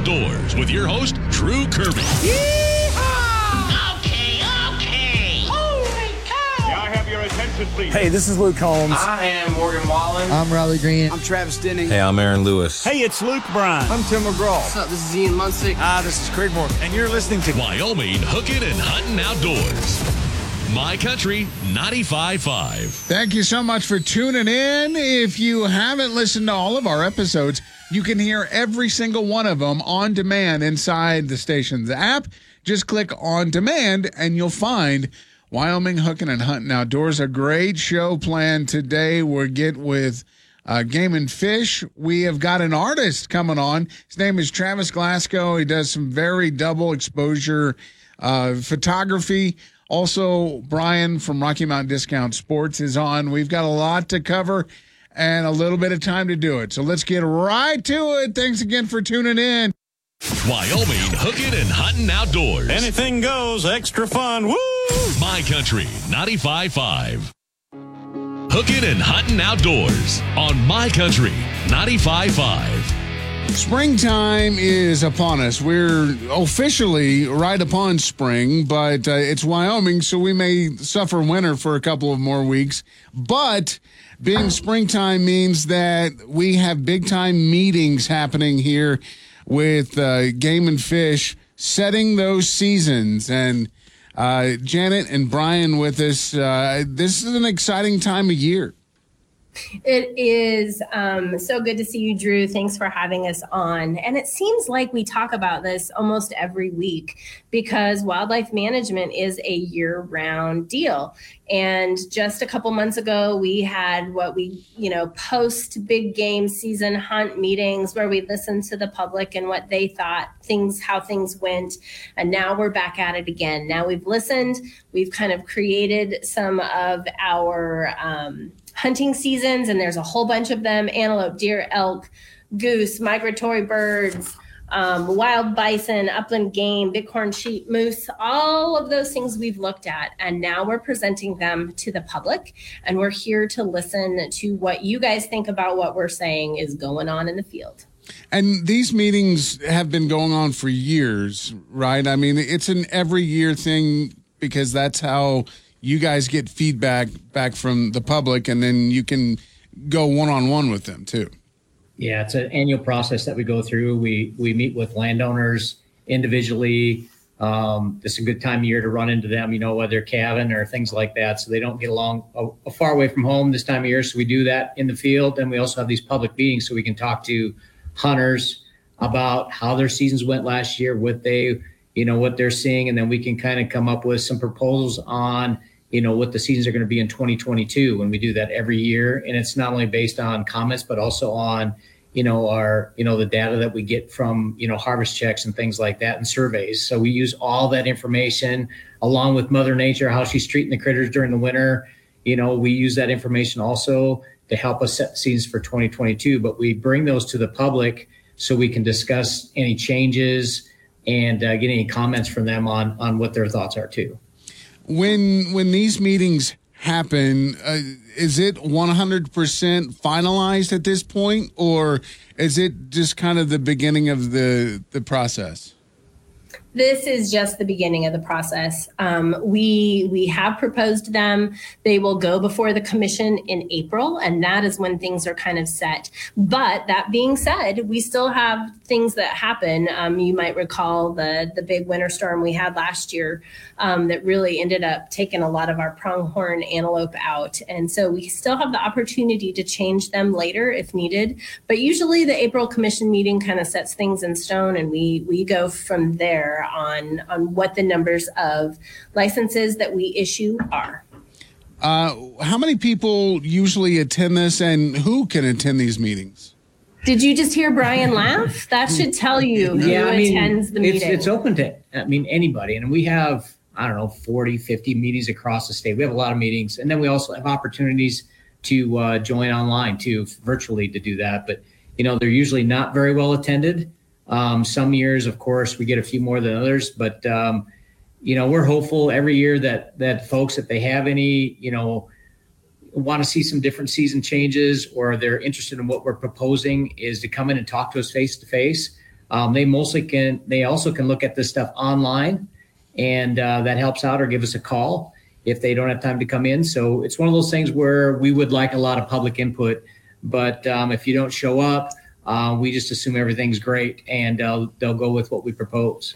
Outdoors with your host, Drew Kirby. Okay, okay. Holy cow! May I have your attention, please? Hey, this is Luke Combs. I am Morgan Wallen. I'm Riley Green. I'm Travis Denning. Hey, I'm Aaron Lewis. Hey, it's Luke Bryan. I'm Tim McGraw. What's up? This is Ian Munsick. Ah, this is Craig Moore, and you're listening to Wyoming Hooking and Hunting Outdoors. My Country 95.5. Thank you so much for tuning in. If you haven't listened to all of our episodes, you can hear every single one of them on demand inside the station's app. Just click on demand and you'll find Wyoming Hooking and Hunting Outdoors. A great show planned today. We'll get with uh, Game and Fish. We have got an artist coming on. His name is Travis Glasgow. He does some very double exposure uh, photography. Also, Brian from Rocky Mountain Discount Sports is on. We've got a lot to cover and a little bit of time to do it. So let's get right to it. Thanks again for tuning in. Wyoming Hooking and Hunting Outdoors. Anything goes, extra fun. Woo! My Country 95.5. Hooking and Hunting Outdoors on My Country 95.5. Springtime is upon us. We're officially right upon spring, but uh, it's Wyoming, so we may suffer winter for a couple of more weeks. But being springtime means that we have big time meetings happening here with uh, Game and Fish, setting those seasons. And uh, Janet and Brian with us. Uh, this is an exciting time of year. It is um, so good to see you, Drew. Thanks for having us on. And it seems like we talk about this almost every week because wildlife management is a year round deal. And just a couple months ago, we had what we, you know, post big game season hunt meetings where we listened to the public and what they thought things, how things went. And now we're back at it again. Now we've listened, we've kind of created some of our, um, hunting seasons, and there's a whole bunch of them antelope, deer, elk, goose, migratory birds, um, wild bison, upland game, bighorn sheep, moose, all of those things we've looked at. And now we're presenting them to the public. And we're here to listen to what you guys think about what we're saying is going on in the field. And these meetings have been going on for years, right? I mean, it's an every year thing because that's how you guys get feedback back from the public and then you can go one on one with them too. Yeah, it's an annual process that we go through. We we meet with landowners individually. Um, it's a good time of year to run into them, you know, whether calving or things like that. So they don't get along a, a far away from home this time of year. So we do that in the field. And we also have these public meetings so we can talk to hunters about how their seasons went last year, what they, you know, what they're seeing. And then we can kind of come up with some proposals on you know what the seasons are going to be in 2022 when we do that every year. And it's not only based on comments but also on you know our you know the data that we get from you know harvest checks and things like that and surveys. So we use all that information along with mother nature how she's treating the critters during the winter. You know we use that information also to help us set seasons for 2022 but we bring those to the public so we can discuss any changes and uh, get any comments from them on on what their thoughts are too when when these meetings happen, uh, is it 100% finalized at this point, or is it just kind of the beginning of the the process? This is just the beginning of the process. Um, we we have proposed them. They will go before the commission in April, and that is when things are kind of set. But that being said, we still have things that happen. Um, you might recall the the big winter storm we had last year um, that really ended up taking a lot of our pronghorn antelope out, and so we still have the opportunity to change them later if needed. But usually, the April commission meeting kind of sets things in stone, and we we go from there on on what the numbers of licenses that we issue are. Uh, how many people usually attend this, and who can attend these meetings? Did you just hear Brian laugh? That should tell you who yeah, I mean, attends the it's, meeting. It's open to, I mean, anybody. And we have, I don't know, 40, 50 meetings across the state. We have a lot of meetings. And then we also have opportunities to uh, join online too, virtually to do that. But, you know, they're usually not very well attended. Um, some years, of course, we get a few more than others, but um, you know, we're hopeful every year that that folks, if they have any, you know, want to see some different season changes or they're interested in what we're proposing is to come in and talk to us face to face. Um, They mostly can, they also can look at this stuff online and uh, that helps out or give us a call if they don't have time to come in. So it's one of those things where we would like a lot of public input, but um, if you don't show up, uh, we just assume everything's great and uh, they'll go with what we propose.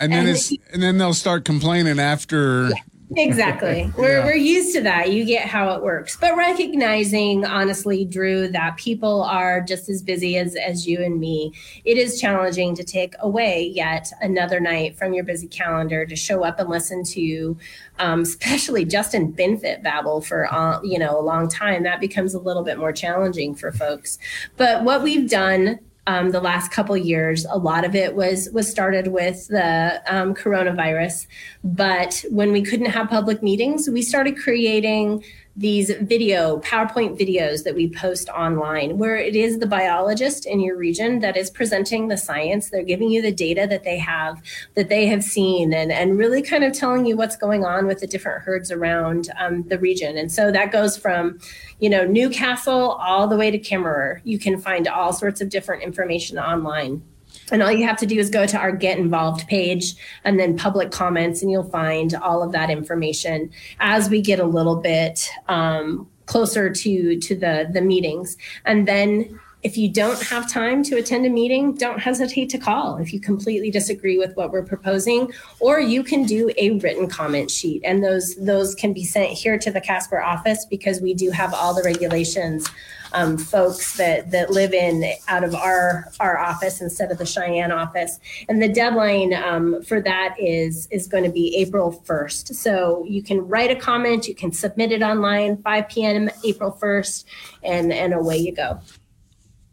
And then And- it's and then they'll start complaining after. Exactly. We're, Yeah. we're used to that. You get how it works. But recognizing, honestly, Drew, that people are just as busy as, as you and me, it is challenging to take away yet another night from your busy calendar to show up and listen to, um, especially Justin Binfet babble for, uh, you know, a long time. That becomes a little bit more challenging for folks. But what we've done um, the last couple years. A lot of it was was started with the um, coronavirus, but when we couldn't have public meetings, we started creating these video PowerPoint videos that we post online, where it is the biologist in your region that is presenting the science. They're giving you the data that they have that they have seen, and and really kind of telling you what's going on with the different herds around um, the region. And so that goes from you know, Newcastle all the way to Kemmerer. You can find all sorts of different information online. And all you have to do is go to our Get Involved page and then public comments, and you'll find all of that information as we get a little bit um, closer to to the the meetings. And then if you don't have time to attend a meeting, don't hesitate to call if you completely disagree with what we're proposing, or you can do a written comment sheet, and those those can be sent here to the Casper office because we do have all the regulations. Um, folks that that live in out of our our office instead of the Cheyenne office, and the deadline um, for that is is going to be April first. So you can write a comment, you can submit it online, 5 p.m. April first, and and away you go.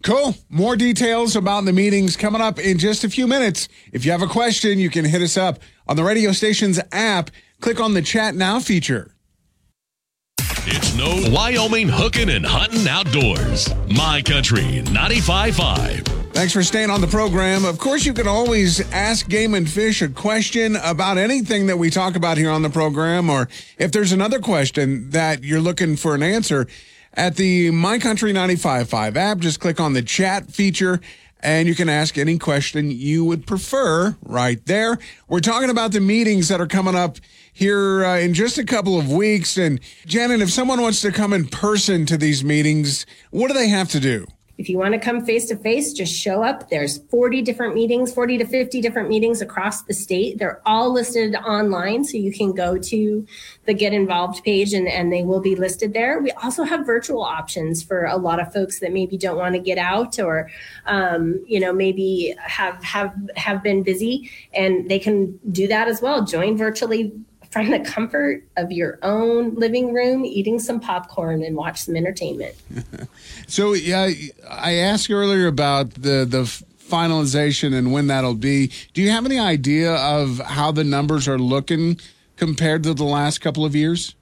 Cool. More details about the meetings coming up in just a few minutes. If you have a question, you can hit us up on the radio station's app. Click on the chat now feature. It's no Wyoming hooking and hunting outdoors. My country 95.5. Thanks for staying on the program. Of course, you can always ask Game and Fish a question about anything that we talk about here on the program, or if there's another question that you're looking for an answer at the My Country 95.5 app, just click on the chat feature and you can ask any question you would prefer right there. We're talking about the meetings that are coming up here uh, in just a couple of weeks. And Janet, if someone wants to come in person to these meetings, what do they have to do? If you want to come face to face, just show up. There's 40 different meetings, 40 to 50 different meetings across the state. They're all listed online, so you can go to the Get Involved page and, and they will be listed there. We also have virtual options for a lot of folks that maybe don't want to get out or, um, you know, maybe have have have been busy, and they can do that as well. Join virtually from the comfort of your own living room, eating some popcorn and watch some entertainment. So yeah, I asked earlier about the the finalization and when that'll be. Do you have any idea of how the numbers are looking compared to the last couple of years?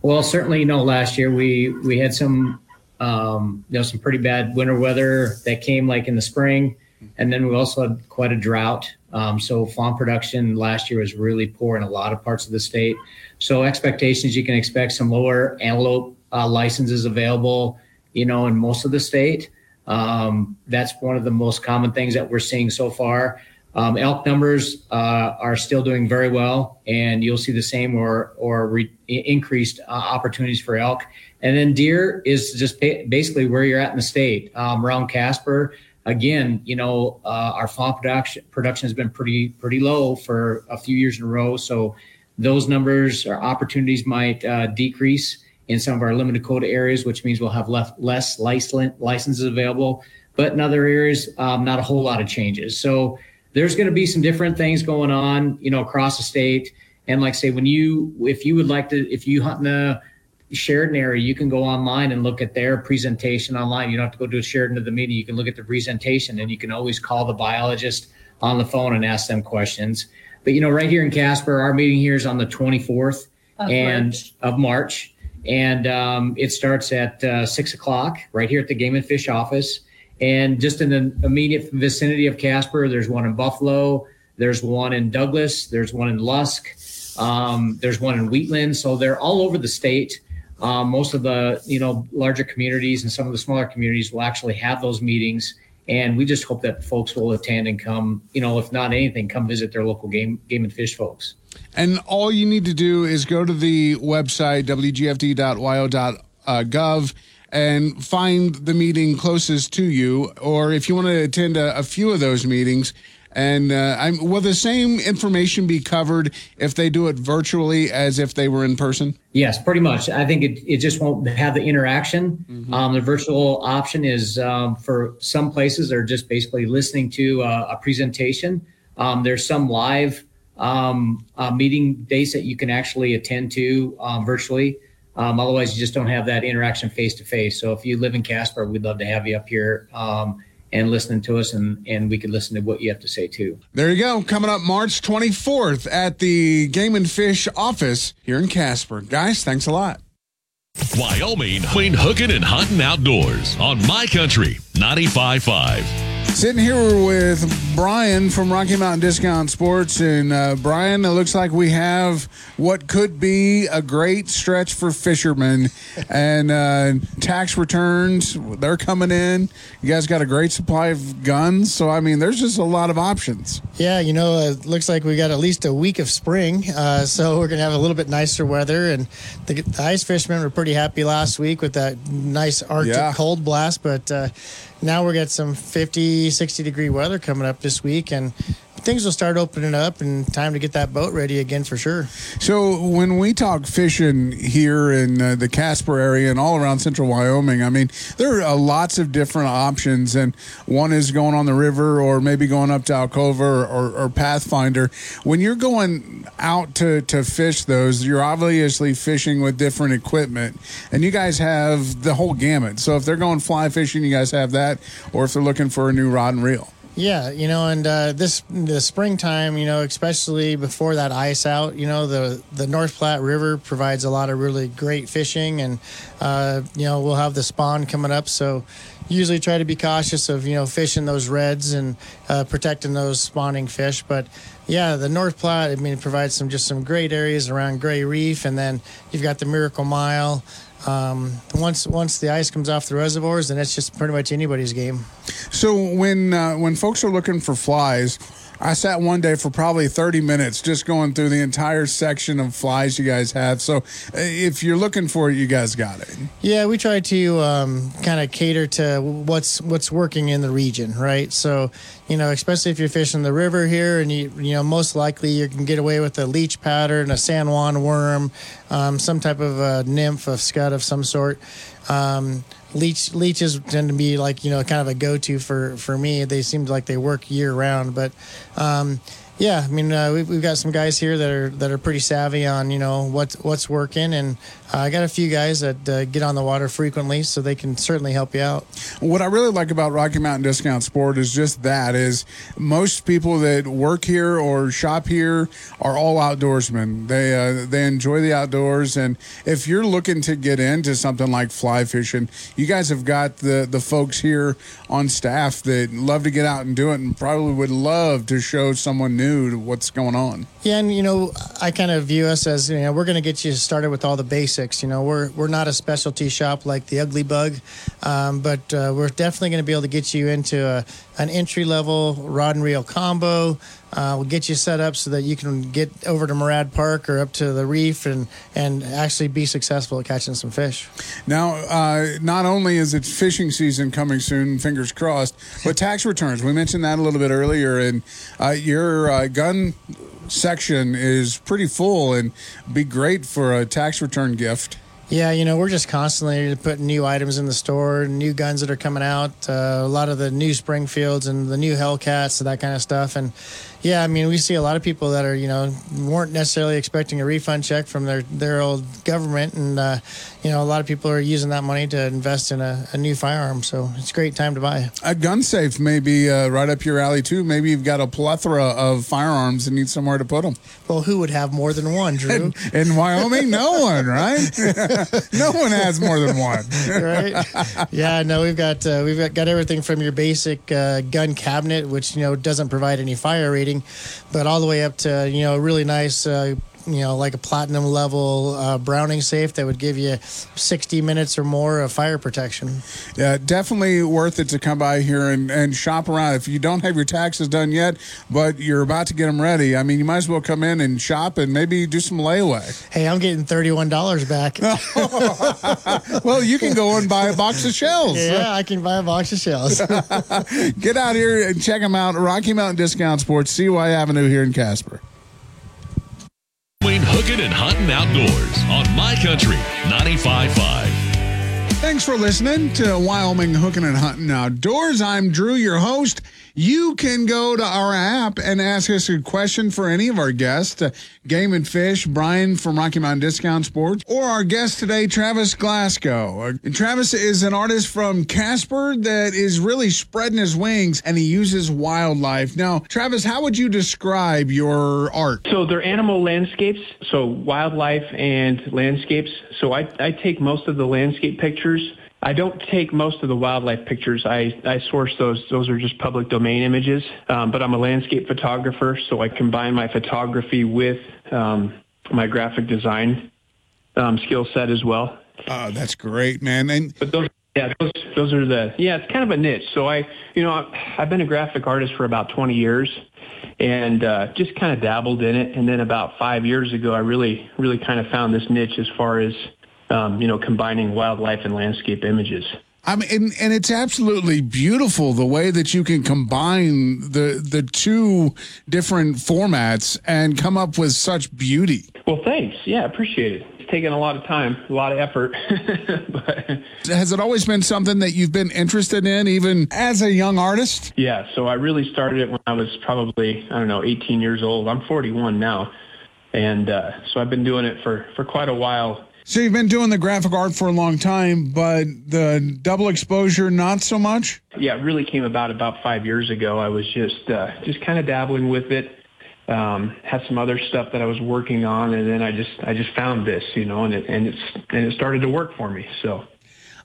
Well, certainly, you know, last year we we had some um, you know some pretty bad winter weather that came like in the spring, and then we also had quite a drought. Um, so fawn production last year was really poor in a lot of parts of the state. So expectations you can expect some lower antelope uh, licenses available, you know, in most of the state. Um, that's one of the most common things that we're seeing so far. Um, elk numbers uh, are still doing very well, and you'll see the same or or re- increased uh, opportunities for elk. And then deer is just ba- basically where you're at in the state um, around Casper. Again, you know, uh, our fawn production production has been pretty pretty low for a few years in a row. So those numbers or opportunities might uh, decrease in some of our limited quota areas, which means we'll have less less license, licenses available. But in other areas, um, not a whole lot of changes. So there's going to be some different things going on, you know, across the state. And like say, when you, if you would like to, if you hunt in the Sheridan area, you can go online and look at their presentation online. You don't have to go to a Sheridan to the meeting. You can look at the presentation and you can always call the biologist on the phone and ask them questions. But, you know, right here in Casper, our meeting here is on the 24th Of and March. of March. And um, it starts at uh, six o'clock right here at the Game and Fish office. And just in the immediate vicinity of Casper, there's one in Buffalo, there's one in Douglas, there's one in Lusk, um, there's one in Wheatland. So they're all over the state. Um, most of the you know larger communities and some of the smaller communities will actually have those meetings and we just hope that folks will attend and come you know if not anything come visit their local game game and fish folks And all you need to do is go to the website, wgfd.wyo.gov, and find the meeting closest to you. Or if you want to attend a, a few of those meetings, and uh, I'm, will the same information be covered if they do it virtually as if they were in person? Yes, pretty much. I think it, it just won't have the interaction. Um, the virtual option is um, for some places they are just basically listening to uh, a presentation. Um, there's some live um, uh, meeting days that you can actually attend to um, virtually. Um, otherwise, you just don't have that interaction face to face. So if you live in Casper, we'd love to have you up here um, and listening to us, and and we could listen to what you have to say too. There you go. Coming up March 24th at the Game and Fish office here in Casper. Guys, thanks a lot. Wyoming, between hooking and hunting outdoors on My Country 95.5. Sitting here with Brian from Rocky Mountain Discount Sports. And uh, Brian, it looks like we have what could be a great stretch for fishermen. and uh, tax returns, they're coming in. You guys got a great supply of guns. So, I mean, there's just a lot of options. Yeah, you know, it looks like we got at least a week of spring, uh, so we're gonna have a little bit nicer weather. And the, the ice fishermen were pretty happy last week with that nice Arctic Yeah. cold blast, but uh, now we got some 50, 60 degree weather coming up this week, and things will start opening up, and time to get that boat ready again for sure. So when we talk fishing here in uh, the Casper area and all around central Wyoming, I mean, there are uh, lots of different options. And one is going on the river or maybe going up to Alcova or, or, or Pathfinder. When you're going out to, to fish those, you're obviously fishing with different equipment. And you guys have the whole gamut. So if they're going fly fishing, you guys have that. Or if they're looking for a new rod and reel. Yeah, you know, and uh, this the springtime, you know, especially before that ice out, you know, the the North Platte River provides a lot of really great fishing, and uh, you know, we'll have the spawn coming up, so usually try to be cautious of you know fishing those reds and uh, protecting those spawning fish, but. Yeah, the North Platte, I mean, it provides some just some great areas around Gray Reef, and then you've got the Miracle Mile. Um, once once the ice comes off the reservoirs, then it's just pretty much anybody's game. So when uh, when folks are looking for flies, I sat one day for probably 30 minutes just going through the entire section of flies you guys have. So uh, if you're looking for it, you guys got it. Yeah, we try to um, kind of cater to what's what's working in the region, right? So, you know, especially if you're fishing the river here, and you you know most likely you can get away with a leech pattern, a San Juan worm, um, some type of a nymph, a scud of some sort. Um, leech leeches tend to be like you know kind of a go-to for for me. They seem like they work year round, but. Um, yeah, I mean, uh, we've, we've got some guys here that are that are pretty savvy on you know what's what's working, and uh, I got a few guys that uh, get on the water frequently, so they can certainly help you out. What I really like about Rocky Mountain Discount Sport is just that is most people that work here or shop here are all outdoorsmen. They uh, they enjoy the outdoors, and if you're looking to get into something like fly fishing, you guys have got the the folks here on staff that love to get out and do it, and probably would love to show someone new what's going on. Yeah, and you know, I kind of view us as you know we're going to get you started with all the basics. You know, we're we're not a specialty shop like the Ugly Bug, um, but uh, we're definitely going to be able to get you into a, an entry level rod and reel combo. Uh, we'll get you set up so that you can get over to Morad Park or up to the reef and and actually be successful at catching some fish. Now, uh, not only is it fishing season coming soon, fingers crossed, but tax returns. We mentioned that a little bit earlier, and uh, your uh, gun section is pretty full and be great for a tax return gift. Yeah, you know, we're just constantly putting new items in the store, new guns that are coming out, uh, a lot of the new Springfields and the new Hellcats, and that kind of stuff. And yeah, I mean, we see a lot of people that are, you know, weren't necessarily expecting a refund check from their, their old government. And, uh, you know, a lot of people are using that money to invest in a, a new firearm. So it's a great time to buy. A gun safe may be uh, right up your alley, too. Maybe you've got a plethora of firearms and need somewhere to put them. Well, who would have more than one, Drew? In Wyoming, no one, right? no one has more than one. right? Yeah, no, we've got uh, we've got, got everything from your basic uh, gun cabinet, which you know doesn't provide any fire rating, but all the way up to you know a really nice uh, you know, like a platinum level uh, Browning safe that would give you 60 minutes or more of fire protection. Yeah, definitely worth it to come by here and, and shop around. If you don't have your taxes done yet, but you're about to get them ready, I mean, you might as well come in and shop and maybe do some layaway. Hey, I'm getting $31 back. well, you can go and buy a box of shells. yeah, I can buy a box of shells. Get out here and check them out. Rocky Mountain Discount Sports, CY Avenue here in Casper. Hooking and hunting outdoors on My Country 95.5. Thanks for listening to Wyoming Hooking and Hunting Outdoors. I'm Drew, your host. You can go to our app and ask us a question for any of our guests, uh, Game and Fish, Brian from Rocky Mountain Discount Sports, or our guest today, Travis Glasgow. Uh, Travis is an artist from Casper that is really spreading his wings and he uses wildlife. Now, Travis, how would you describe your art? So they're animal landscapes, so wildlife and landscapes. So I, I take most of the landscape pictures. I don't take most of the wildlife pictures. I, I source those. Those are just public domain images. Um, but I'm a landscape photographer, so I combine my photography with um, my graphic design um, skill set as well. Oh, that's great, man. And But those, yeah, those, those are the, yeah, it's kind of a niche. So I, you know, I've been a graphic artist for about 20 years and uh, just kind of dabbled in it. And then about five years ago, I really, really kind of found this niche as far as, um, you know, combining wildlife and landscape images. I mean, and, and it's absolutely beautiful the way that you can combine the the two different formats and come up with such beauty. Well, thanks. Yeah, appreciate it. It's taken a lot of time, a lot of effort. but, Has it always been something that you've been interested in, even as a young artist? yeah, so I really started it when I was probably, I don't know, 18 years old. I'm 41 now. And uh, so I've been doing it for, for quite a while. So you've been doing the graphic art for a long time, but the double exposure not so much. Yeah, it really came about about five years ago. I was just uh, just kind of dabbling with it. Um, had some other stuff that I was working on, and then I just I just found this, you know, and it and it's and it started to work for me. So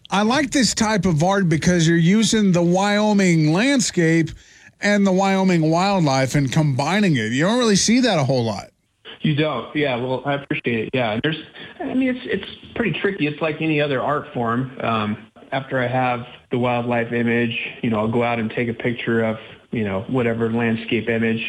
I like this type of art because you're using the Wyoming landscape and the Wyoming wildlife and combining it. You don't really see that a whole lot. You don't, yeah. Well, I appreciate it. Yeah, there's, I mean, it's it's pretty tricky. It's like any other art form. Um, after I have the wildlife image, you know, I'll go out and take a picture of, you know, whatever landscape image,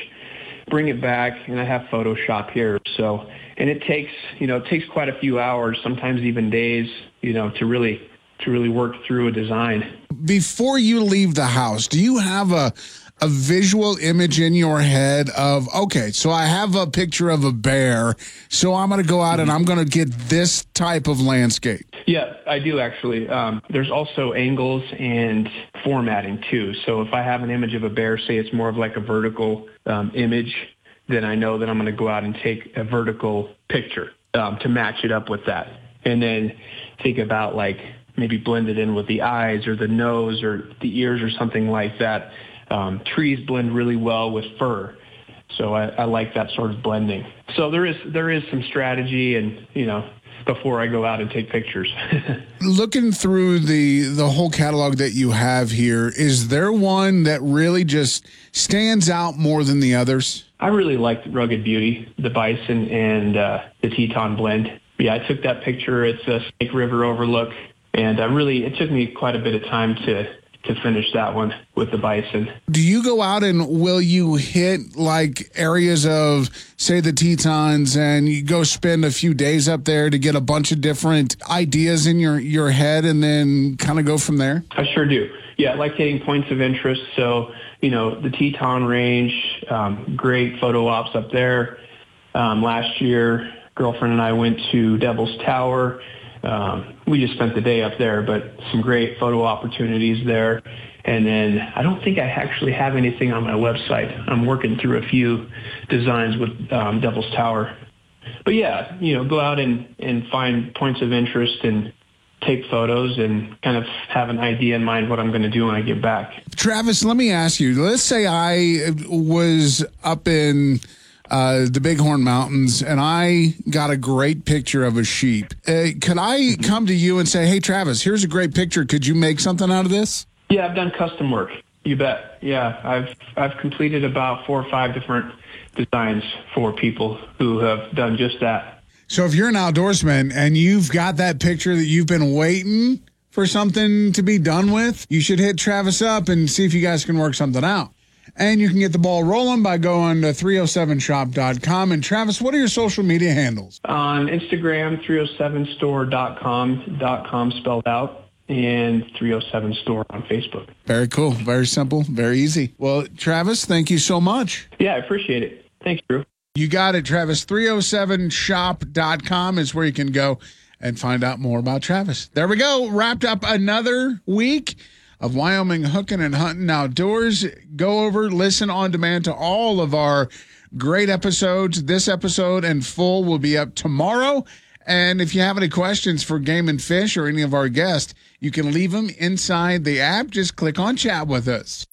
bring it back, and I have Photoshop here. So, and it takes, you know, it takes quite a few hours, sometimes even days, you know, to really to really work through a design. Before you leave the house, do you have a a visual image in your head of okay, so I have a picture of a bear, so I'm going to go out and I'm going to get this type of landscape. Yeah, I do actually. Um, there's also angles and formatting too. So if I have an image of a bear, say it's more of like a vertical um, image, then I know that I'm going to go out and take a vertical picture um, to match it up with that. And then think about like maybe blend it in with the eyes or the nose or the ears or something like that. Um, trees blend really well with fur. So I, I like that sort of blending. So there is there is some strategy and you know before I go out and take pictures. Looking through the the whole catalog that you have here, is there one that really just stands out more than the others? I really like Rugged Beauty, the Bison, and uh, the Teton blend. Yeah, I took that picture. It's a Snake River overlook, and uh, really, it took me quite a bit of time to to finish that one with the Bison. Do you go out and will you hit like areas of say the Tetons and you go spend a few days up there to get a bunch of different ideas in your your head and then kind of go from there? I sure do. Yeah, I like hitting points of interest. So, you know, the Teton Range, um, great photo ops up there. Um, last year, girlfriend and I went to Devil's Tower. Um, we just spent the day up there, but some great photo opportunities there. And then I don't think I actually have anything on my website. I'm working through a few designs with um, Devil's Tower. But yeah, you know, go out and, and find points of interest and take photos and kind of have an idea in mind what I'm going to do when I get back. Travis, let me ask you. Let's say I was up in uh, the Bighorn Mountains and I got a great picture of a sheep. Uh, could I come to you and say, "Hey, Travis, here's a great picture. Could you make something out of this?" Yeah, I've done custom work. You bet. Yeah, I've I've completed about four or five different designs for people who have done just that. So if you're an outdoorsman and you've got that picture that you've been waiting for something to be done with, you should hit Travis up and see if you guys can work something out. And you can get the ball rolling by going to 307shop.com. And Travis, what are your social media handles? On Instagram, 307store.com, dot com spelled out, and 307 store on Facebook. Very cool. Very simple. Very easy. Well, Travis, thank you so much. Yeah, I appreciate it. Thanks, Drew. You got it, Travis. 307shop.com is where you can go and find out more about Travis. There we go. Wrapped up another week of Wyoming hooking and hunting outdoors. Go over, listen on demand to all of our great episodes. This episode and full will be up tomorrow. And if you have any questions for Game and Fish or any of our guests, you can leave them inside the app. Just click on chat with us.